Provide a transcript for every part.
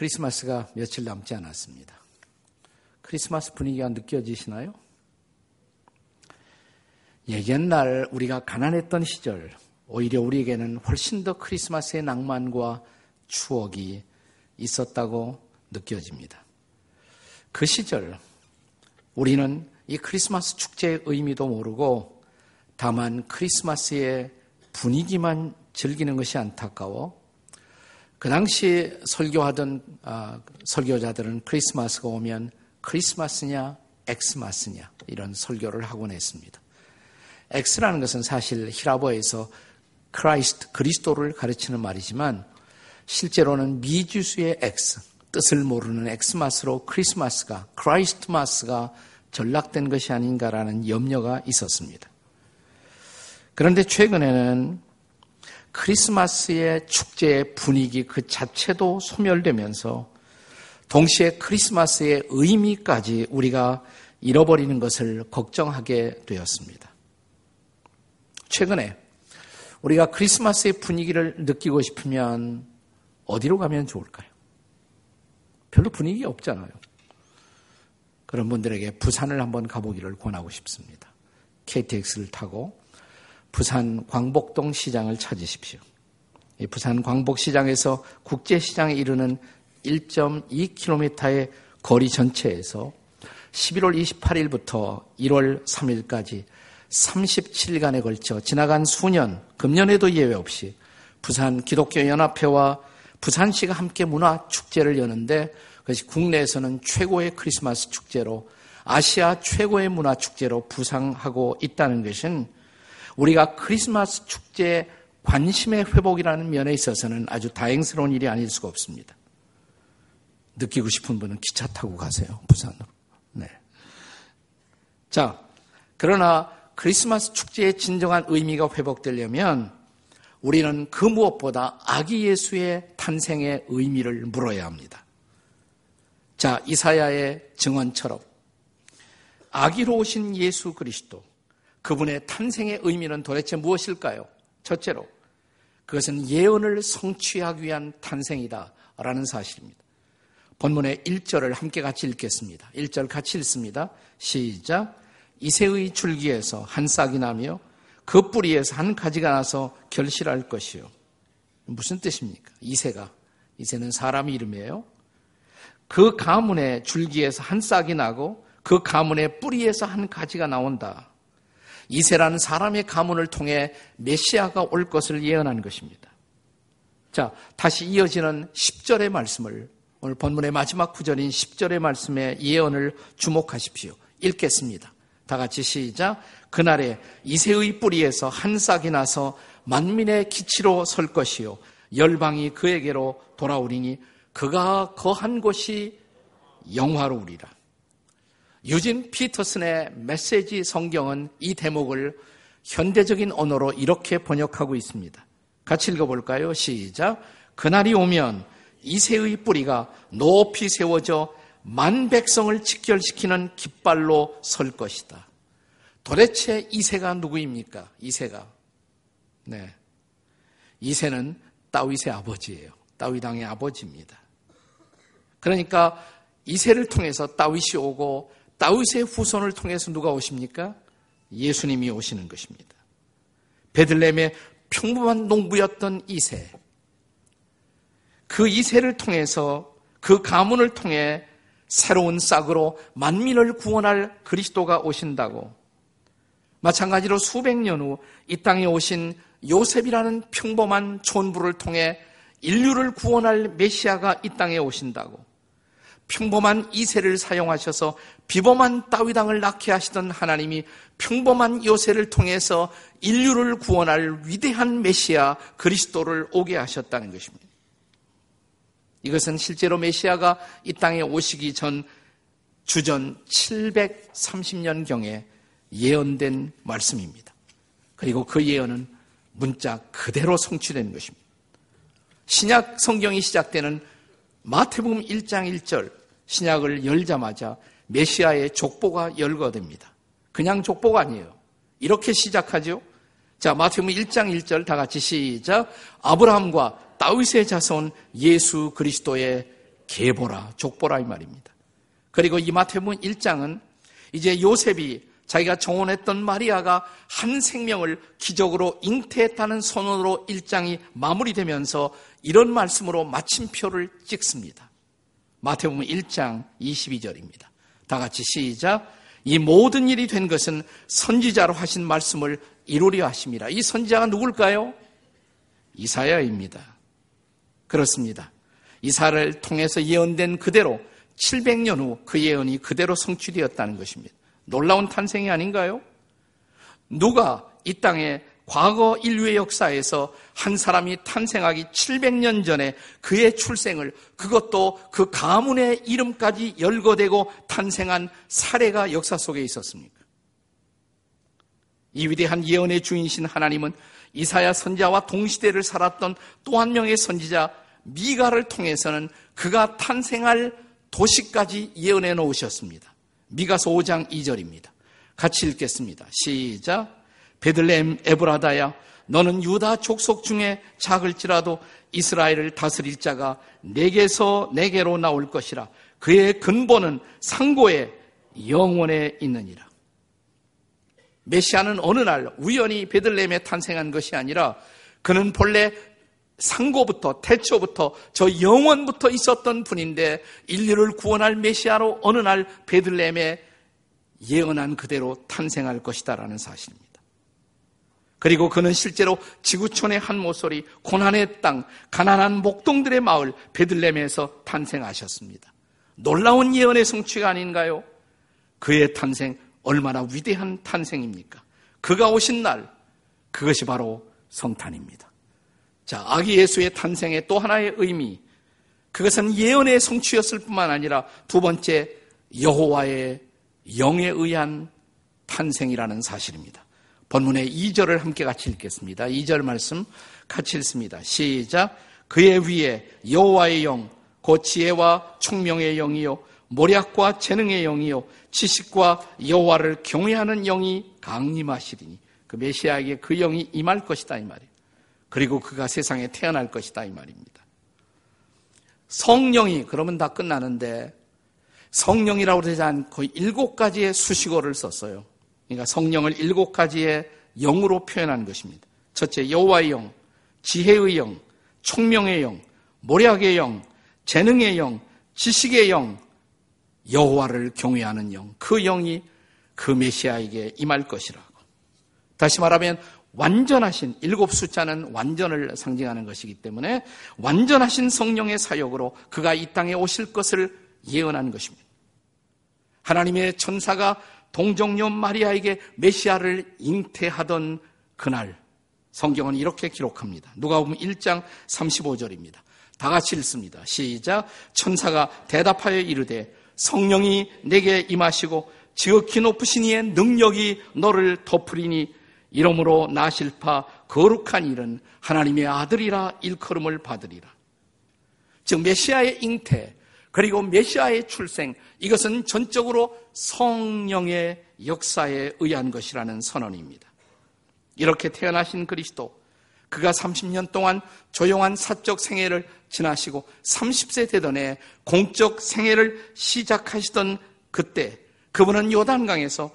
크리스마스가 며칠 남지 않았습니다. 크리스마스 분위기가 느껴지시나요? 예, 옛날 우리가 가난했던 시절, 오히려 우리에게는 훨씬 더 크리스마스의 낭만과 추억이 있었다고 느껴집니다. 그 시절, 우리는 이 크리스마스 축제의 의미도 모르고 다만 크리스마스의 분위기만 즐기는 것이 안타까워 그 당시 설교하던 아, 설교자들은 크리스마스가 오면 크리스마스냐 X-mas냐 이런 설교를 하곤 했습니다. X라는 것은 사실 헬라어에서 Christ 그리스도를 가르치는 말이지만 실제로는 미지수의 X 뜻을 모르는 X-mas로 크리스마스가 Christmas가 전락된 것이 아닌가라는 염려가 있었습니다. 그런데 최근에는 크리스마스의 축제의 분위기 그 자체도 소멸되면서 동시에 크리스마스의 의미까지 우리가 잃어버리는 것을 걱정하게 되었습니다. 최근에 우리가 크리스마스의 분위기를 느끼고 싶으면 어디로 가면 좋을까요? 별로 분위기 없잖아요. 그런 분들에게 부산을 한번 가보기를 권하고 싶습니다. KTX를 타고 부산 광복동 시장을 찾으십시오. 부산 광복시장에서 국제시장에 이르는 1.2km의 거리 전체에서 11월 28일부터 1월 3일까지 37일간에 걸쳐 지나간 수년, 금년에도 예외 없이 부산 기독교 연합회와 부산시가 함께 문화 축제를 여는데 그것이 국내에서는 최고의 크리스마스 축제로 아시아 최고의 문화 축제로 부상하고 있다는 것은 우리가 크리스마스 축제 관심의 회복이라는 면에 있어서는 아주 다행스러운 일이 아닐 수가 없습니다. 느끼고 싶은 분은 기차 타고 가세요. 부산으로. 네. 자, 그러나 크리스마스 축제의 진정한 의미가 회복되려면 우리는 그 무엇보다 아기 예수의 탄생의 의미를 물어야 합니다. 자, 이사야의 증언처럼 아기로 오신 예수 그리스도 그분의 탄생의 의미는 도대체 무엇일까요? 첫째로 그것은 예언을 성취하기 위한 탄생이다 라는 사실입니다. 본문의 1절을 함께 같이 읽겠습니다. 1절 같이 읽습니다. 시작. 이새의 줄기에서 한 싹이 나며 그 뿌리에서 한 가지가 나서 결실할 것이요. 무슨 뜻입니까? 이새가. 이새는 사람 이름이에요. 그 가문의 줄기에서 한 싹이 나고 그 가문의 뿌리에서 한 가지가 나온다. 이세라는 사람의 가문을 통해 메시아가 올 것을 예언하는 것입니다. 자, 다시 이어지는 10절의 말씀을 오늘 본문의 마지막 구절인 10절의 말씀에 예언을 주목하십시오. 읽겠습니다. 다 같이 시작. 그날에 이세의 뿌리에서 한 싹이 나서 만민의 기치로 설 것이요. 열방이 그에게로 돌아오리니 그가 거한 곳이 영화로우리라. 유진 피터슨의 메시지 성경은 이 대목을 현대적인 언어로 이렇게 번역하고 있습니다. 같이 읽어볼까요? 시작. 그날이 오면 이새의 뿌리가 높이 세워져 만 백성을 직결시키는 깃발로 설 것이다. 도대체 이새가 누구입니까? 이새가. 네. 이새는 다윗의 아버지예요. 다윗왕의 아버지입니다. 그러니까 이새를 통해서 다윗이 오고 다윗의 후손을 통해서 누가 오십니까? 예수님이 오시는 것입니다. 베들렘의 평범한 농부였던 이세. 그 이세를 통해서 그 가문을 통해 새로운 싹으로 만민을 구원할 그리스도가 오신다고. 마찬가지로 수백 년 후 이 땅에 오신 요셉이라는 평범한 촌부를 통해 인류를 구원할 메시아가 이 땅에 오신다고. 평범한 이세를 사용하셔서 비범한 따위당을 낳게 하시던 하나님이 평범한 요새를 통해서 인류를 구원할 위대한 메시아 그리스도를 오게 하셨다는 것입니다. 이것은 실제로 메시아가 이 땅에 오시기 전 주전 730년경에 예언된 말씀입니다. 그리고 그 예언은 문자 그대로 성취된 것입니다. 신약 성경이 시작되는 마태복음 1장 1절 신약을 열자마자 메시아의 족보가 열거됩니다. 그냥 족보가 아니에요. 이렇게 시작하죠. 자, 마태복음 1장 1절 다 같이 시작. 아브라함과 다윗의 자손 예수 그리스도의 계보라, 족보라 이 말입니다. 그리고 이 마태복음 1장은 이제 요셉이 자기가 정혼했던 마리아가 한 생명을 기적으로 잉태했다는 선언으로 1장이 마무리되면서 이런 말씀으로 마침표를 찍습니다. 마태복음 1장 22절입니다. 다 같이 시작. 이 모든 일이 된 것은 선지자로 하신 말씀을 이루려 하십니다. 이 선지자가 누굴까요? 이사야입니다. 그렇습니다. 이사를 통해서 예언된 그대로 700년 후 그 예언이 그대로 성취되었다는 것입니다. 놀라운 탄생이 아닌가요? 누가 이 땅에 과거 인류의 역사에서 한 사람이 탄생하기 700년 전에 그의 출생을 그것도 그 가문의 이름까지 열거되고 탄생한 사례가 역사 속에 있었습니까? 이 위대한 예언의 주인신 하나님은 이사야 선자와 동시대를 살았던 또 한 명의 선지자 미가를 통해서는 그가 탄생할 도시까지 예언해 놓으셨습니다. 미가서 5장 2절입니다. 같이 읽겠습니다. 시작. 베들레헴 에브라다야 너는 유다 족속 중에 작을지라도 이스라엘을 다스릴 자가 내게서 내게로 나올 것이라 그의 근본은 상고의 영원에 있느니라. 메시아는 어느 날 우연히 베들레헴에 탄생한 것이 아니라 그는 본래 상고부터 태초부터 저 영원부터 있었던 분인데 인류를 구원할 메시아로 어느 날 베들레헴에 예언한 그대로 탄생할 것이다라는 사실입니다. 그리고 그는 실제로 지구촌의 한 모서리, 고난의 땅, 가난한 목동들의 마을 베들렘에서 탄생하셨습니다. 놀라운 예언의 성취가 아닌가요? 그의 탄생 얼마나 위대한 탄생입니까? 그가 오신 날 그것이 바로 성탄입니다. 자, 아기 예수의 탄생의 또 하나의 의미 그것은 예언의 성취였을 뿐만 아니라 두 번째 여호와의 영에 의한 탄생이라는 사실입니다. 본문의 2절을 함께 같이 읽겠습니다. 2절 말씀 같이 읽습니다. 시작. 그의 위에 여호와의 영, 곧 지혜와 총명의 영이요, 모략과 재능의 영이요, 지식과 여호와를 경외하는 영이 강림하시리니 그 메시아에게 그 영이 임할 것이다 이 말이에요. 그리고 그가 세상에 태어날 것이다 이 말입니다. 성령이 그러면 다 끝나는데 성령이라고 그러지 않고 일곱 가지의 수식어를 썼어요. 그러니까 성령을 일곱 가지의 영으로 표현한 것입니다. 첫째, 여호와의 영, 지혜의 영, 총명의 영, 모략의 영, 재능의 영, 지식의 영, 여호와를 경외하는 영, 그 영이 그 메시아에게 임할 것이라고. 다시 말하면 완전하신 일곱 숫자는 완전을 상징하는 것이기 때문에 완전하신 성령의 사역으로 그가 이 땅에 오실 것을 예언한 것입니다. 하나님의 천사가 동정녀 마리아에게 메시아를 잉태하던 그날 성경은 이렇게 기록합니다. 누가 보면 1장 35절입니다. 다 같이 읽습니다. 시작. 천사가 대답하여 이르되 성령이 내게 임하시고 지극히 높으신 이의 능력이 너를 덮으리니 이러므로 나실 파 거룩한 일은 하나님의 아들이라 일컬음을 받으리라. 즉 메시아의 잉태 그리고 메시아의 출생 이것은 전적으로 성령의 역사에 의한 것이라는 선언입니다. 이렇게 태어나신 그리스도 그가 30년 동안 조용한 사적 생애를 지나시고 30세 되던 해 공적 생애를 시작하시던 그때 그분은 요단강에서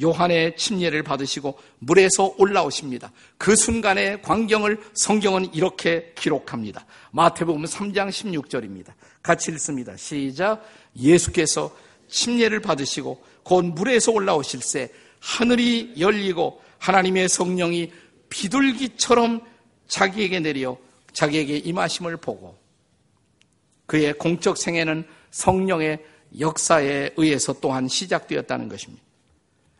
요한의 침례를 받으시고 물에서 올라오십니다. 그 순간의 광경을 성경은 이렇게 기록합니다. 마태복음 3장 16절입니다. 같이 읽습니다. 시작. 예수께서 침례를 받으시고 곧 물에서 올라오실새 하늘이 열리고 하나님의 성령이 비둘기처럼 자기에게 내려 자기에게 임하심을 보고 그의 공적 생애는 성령의 역사에 의해서 또한 시작되었다는 것입니다.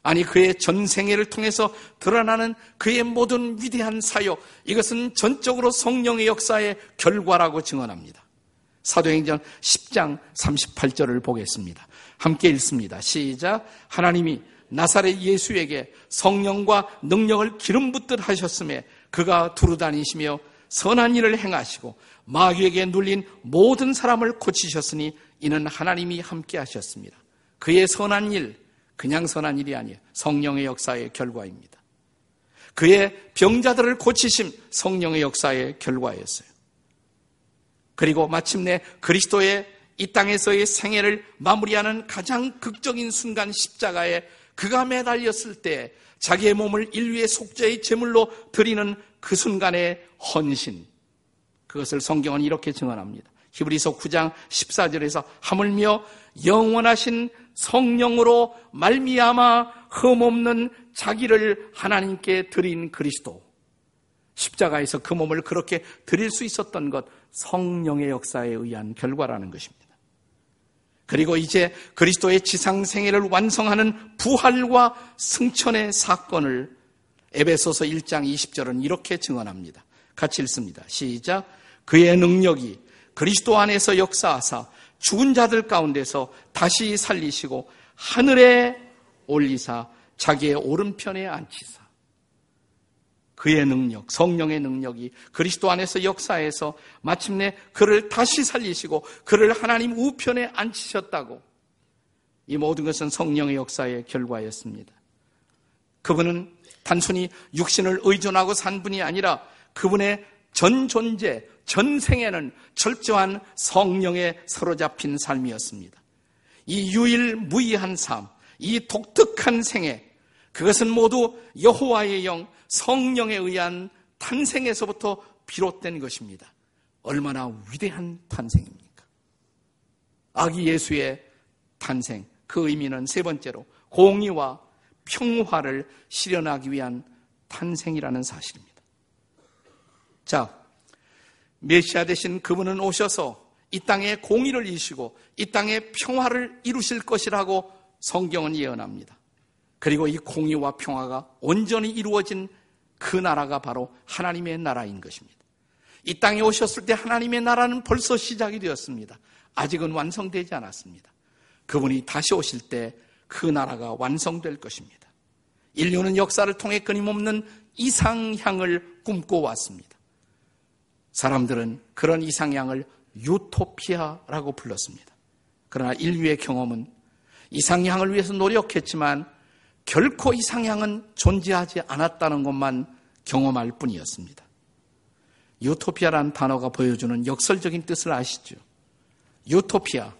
아니 그의 전생애를 통해서 드러나는 그의 모든 위대한 사역 이것은 전적으로 성령의 역사의 결과라고 증언합니다. 사도행전 10장 38절을 보겠습니다. 함께 읽습니다. 시작. 하나님이 나사렛 예수에게 성령과 능력을 기름 붓듯 하셨음에 그가 두루 다니시며 선한 일을 행하시고 마귀에게 눌린 모든 사람을 고치셨으니 이는 하나님이 함께 하셨습니다. 그의 선한 일, 그냥 선한 일이 아니에요. 성령의 역사의 결과입니다. 그의 병자들을 고치심 성령의 역사의 결과였어요. 그리고 마침내 그리스도의 이 땅에서의 생애를 마무리하는 가장 극적인 순간 십자가에 그가 매달렸을 때 자기의 몸을 인류의 속죄의 제물로 드리는 그 순간의 헌신. 그것을 성경은 이렇게 증언합니다. 히브리서 9장 14절에서 하물며 영원하신 성령으로 말미암아 흠없는 자기를 하나님께 드린 그리스도. 십자가에서 그 몸을 그렇게 드릴 수 있었던 것 성령의 역사에 의한 결과라는 것입니다. 그리고 이제 그리스도의 지상 생애를 완성하는 부활과 승천의 사건을 에베소서 1장 20절은 이렇게 증언합니다. 같이 읽습니다. 시작. 그의 능력이 그리스도 안에서 역사하사 죽은 자들 가운데서 다시 살리시고 하늘에 올리사 자기의 오른편에 앉히사 그의 능력, 성령의 능력이 그리스도 안에서 역사해서 마침내 그를 다시 살리시고 그를 하나님 우편에 앉히셨다고. 이 모든 것은 성령의 역사의 결과였습니다. 그분은 단순히 육신을 의존하고 산 분이 아니라 그분의 전 존재, 전 생에는 철저한 성령에 사로잡힌 삶이었습니다. 이 유일무이한 삶, 이 독특한 생애, 그것은 모두 여호와의 영, 성령에 의한 탄생에서부터 비롯된 것입니다. 얼마나 위대한 탄생입니까? 아기 예수의 탄생, 그 의미는 세 번째로 공의와 평화를 실현하기 위한 탄생이라는 사실입니다. 자, 메시아 대신 그분은 오셔서 이 땅에 공의를 이시고 이 땅에 평화를 이루실 것이라고 성경은 예언합니다. 그리고 이 공의와 평화가 온전히 이루어진 그 나라가 바로 하나님의 나라인 것입니다. 이 땅에 오셨을 때 하나님의 나라는 벌써 시작이 되었습니다. 아직은 완성되지 않았습니다. 그분이 다시 오실 때 그 나라가 완성될 것입니다. 인류는 역사를 통해 끊임없는 이상향을 꿈꿔왔습니다. 사람들은 그런 이상향을 유토피아라고 불렀습니다. 그러나 인류의 경험은 이상향을 위해서 노력했지만 결코 이상향은 존재하지 않았다는 것만 경험할 뿐이었습니다. 유토피아라는 단어가 보여주는 역설적인 뜻을 아시죠? 유토피아,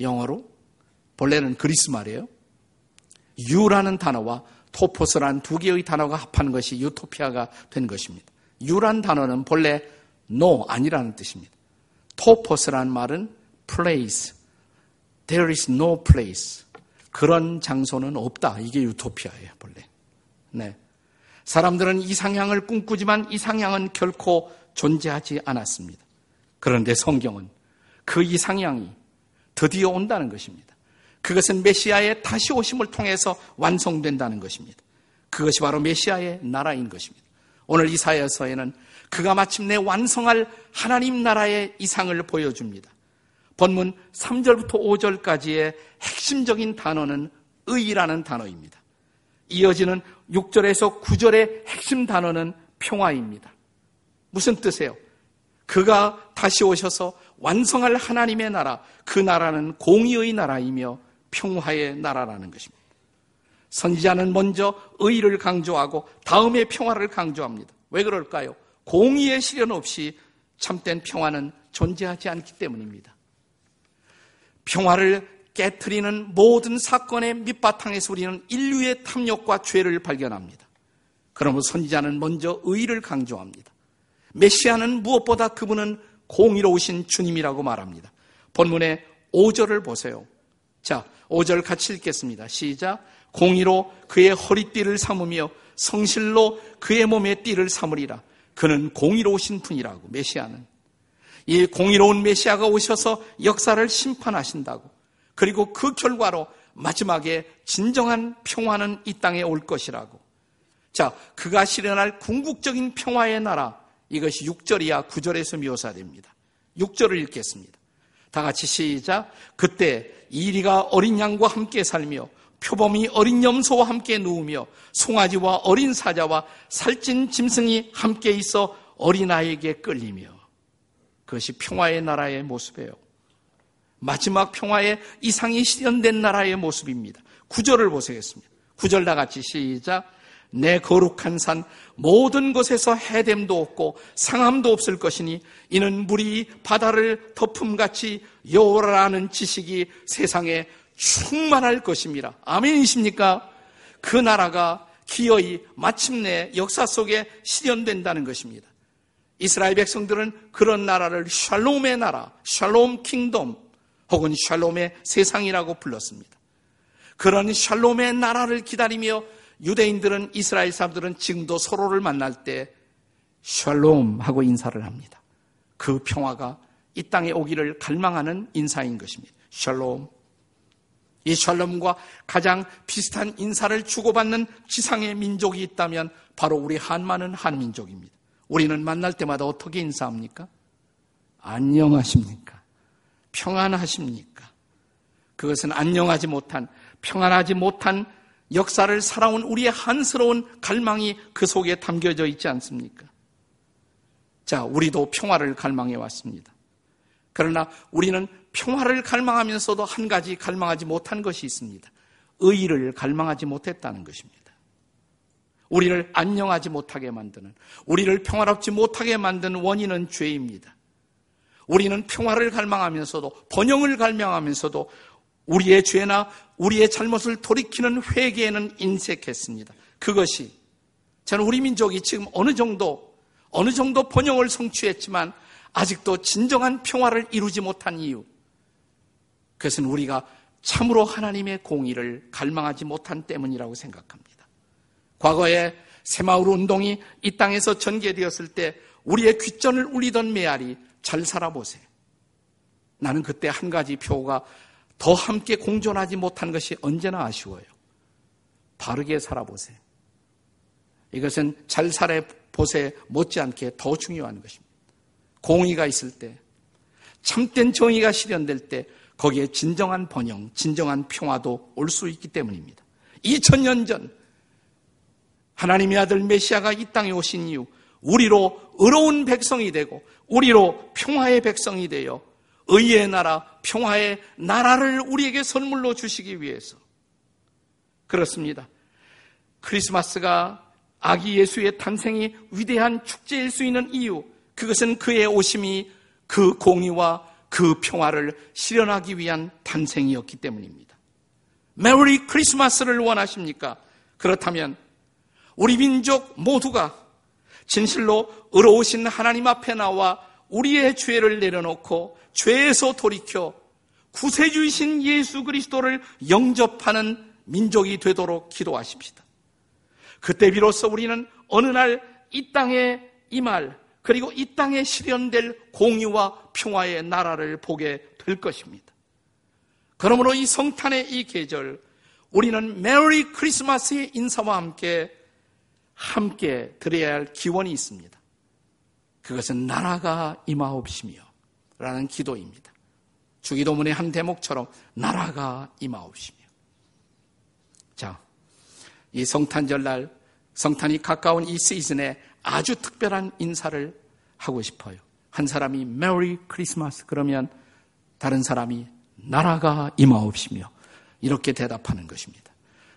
영어로 본래는 그리스 말이에요. 유라는 단어와 토포스란 두 개의 단어가 합한 것이 유토피아가 된 것입니다. 유란 단어는 본래 no 아니라는 뜻입니다. 토포스란 말은 place. There is no place. 그런 장소는 없다. 이게 유토피아예요, 본래. 네. 사람들은 이상향을 꿈꾸지만 이상향은 결코 존재하지 않았습니다. 그런데 성경은 그 이상향이 드디어 온다는 것입니다. 그것은 메시아의 다시 오심을 통해서 완성된다는 것입니다. 그것이 바로 메시아의 나라인 것입니다. 오늘 이사야서에는 그가 마침내 완성할 하나님 나라의 이상을 보여줍니다. 본문 3절부터 5절까지의 핵심적인 단어는 의라는 단어입니다. 이어지는 6절에서 9절의 핵심 단어는 평화입니다. 무슨 뜻이에요? 그가 다시 오셔서 완성할 하나님의 나라, 그 나라는 공의의 나라이며 평화의 나라라는 것입니다. 선지자는 먼저 의를 강조하고 다음에 평화를 강조합니다. 왜 그럴까요? 공의의 실현 없이 참된 평화는 존재하지 않기 때문입니다. 평화를 깨뜨리는 모든 사건의 밑바탕에서 우리는 인류의 탐욕과 죄를 발견합니다. 그러므로 선지자는 먼저 의를 강조합니다. 메시아는 무엇보다 그분은 공의로우신 주님이라고 말합니다. 본문의 5절을 보세요. 자, 5절 같이 읽겠습니다. 시작. 공의로 그의 허리띠를 삼으며 성실로 그의 몸의 띠를 삼으리라. 그는 공의로우신 분이라고, 메시아는. 이 공의로운 메시아가 오셔서 역사를 심판하신다고. 그리고 그 결과로 마지막에 진정한 평화는 이 땅에 올 것이라고. 자, 그가 실현할 궁극적인 평화의 나라. 이것이 6절이야 9절에서 묘사됩니다. 6절을 읽겠습니다. 다 같이 시작. 그때 이리가 어린 양과 함께 살며 표범이 어린 염소와 함께 누우며 송아지와 어린 사자와 살찐 짐승이 함께 있어 어린아이에게 끌리며 그것이 평화의 나라의 모습이에요. 마지막 평화의 이상이 실현된 나라의 모습입니다. 구절을 보시겠습니다. 구절 다 같이 시작. 내 거룩한 산 모든 곳에서 해됨도 없고 상함도 없을 것이니 이는 물이 바다를 덮음같이 여호라는 지식이 세상에 충만할 것입니다. 아멘이십니까? 그 나라가 기어이 마침내 역사 속에 실현된다는 것입니다. 이스라엘 백성들은 그런 나라를 샬롬의 나라, 샬롬 킹덤 혹은 샬롬의 세상이라고 불렀습니다. 그런 샬롬의 나라를 기다리며 유대인들은 이스라엘 사람들은 지금도 서로를 만날 때 샬롬 하고 인사를 합니다. 그 평화가 이 땅에 오기를 갈망하는 인사인 것입니다. 샬롬. 이 샬롬과 가장 비슷한 인사를 주고받는 지상의 민족이 있다면 바로 우리 한만은 한민족입니다. 우리는 만날 때마다 어떻게 인사합니까? 안녕하십니까? 평안하십니까? 그것은 안녕하지 못한, 평안하지 못한 역사를 살아온 우리의 한스러운 갈망이 그 속에 담겨져 있지 않습니까? 자, 우리도 평화를 갈망해 왔습니다. 그러나 우리는 평화를 갈망하면서도 한 가지 갈망하지 못한 것이 있습니다. 의의를 갈망하지 못했다는 것입니다. 우리를 안녕하지 못하게 만드는, 우리를 평화롭지 못하게 만드는 원인은 죄입니다. 우리는 평화를 갈망하면서도, 번영을 갈망하면서도 우리의 죄나 우리의 잘못을 돌이키는 회개에는 인색했습니다. 그것이 저는 우리 민족이 지금 어느 정도 어느 정도 번영을 성취했지만 아직도 진정한 평화를 이루지 못한 이유. 그것은 우리가 참으로 하나님의 공의를 갈망하지 못한 때문이라고 생각합니다. 과거에 새마을 운동이 이 땅에서 전개되었을 때 우리의 귓전을 울리던 메아리 잘 살아보세요. 나는 그때 한 가지 표가 더 함께 공존하지 못한 것이 언제나 아쉬워요. 바르게 살아보세요. 이것은 잘 살아보세 못지않게 더 중요한 것입니다. 공의가 있을 때, 참된 정의가 실현될 때, 거기에 진정한 번영, 진정한 평화도 올 수 있기 때문입니다. 2000년 전, 하나님의 아들 메시아가 이 땅에 오신 이후, 우리로 의로운 백성이 되고, 우리로 평화의 백성이 되어 의의 나라, 평화의 나라를 우리에게 선물로 주시기 위해서. 그렇습니다. 크리스마스가 아기 예수의 탄생이 위대한 축제일 수 있는 이유, 그것은 그의 오심이 그 공의와 그 평화를 실현하기 위한 탄생이었기 때문입니다. 메리 크리스마스를 원하십니까? 그렇다면 우리 민족 모두가 진실로 의로우신 하나님 앞에 나와 우리의 죄를 내려놓고 죄에서 돌이켜 구세주이신 예수 그리스도를 영접하는 민족이 되도록 기도하십시다. 그때 비로소 우리는 어느 날 이 땅에 이 말, 그리고 이 땅에 실현될 공의와 평화의 나라를 보게 될 것입니다. 그러므로 이 성탄의 이 계절, 우리는 메리 크리스마스의 인사와 함께 함께 드려야 할 기원이 있습니다. 그것은 나라가 임하옵시며 라는 기도입니다. 주기도문의 한 대목처럼 나라가 임하옵시며. 자, 이 성탄절 날, 성탄이 가까운 이 시즌에 아주 특별한 인사를 하고 싶어요. 한 사람이 메리 크리스마스 그러면 다른 사람이 나라가 임하옵시며 이렇게 대답하는 것입니다.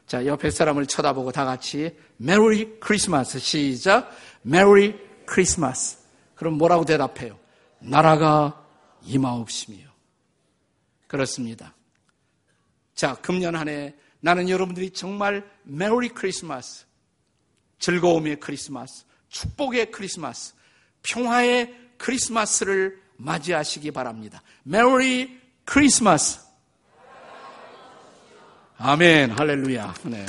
자, 옆에 사람을 쳐다보고 다 같이 메리 크리스마스 시작. 메리 크리스마스. 그럼 뭐라고 대답해요? 나라가 임하옵시며. 그렇습니다. 자, 금년 한 해 나는 여러분들이 정말 메리 크리스마스, 즐거움의 크리스마스, 축복의 크리스마스, 평화의 크리스마스를 맞이하시기 바랍니다. 메리 크리스마스. 아멘. 할렐루야. 네.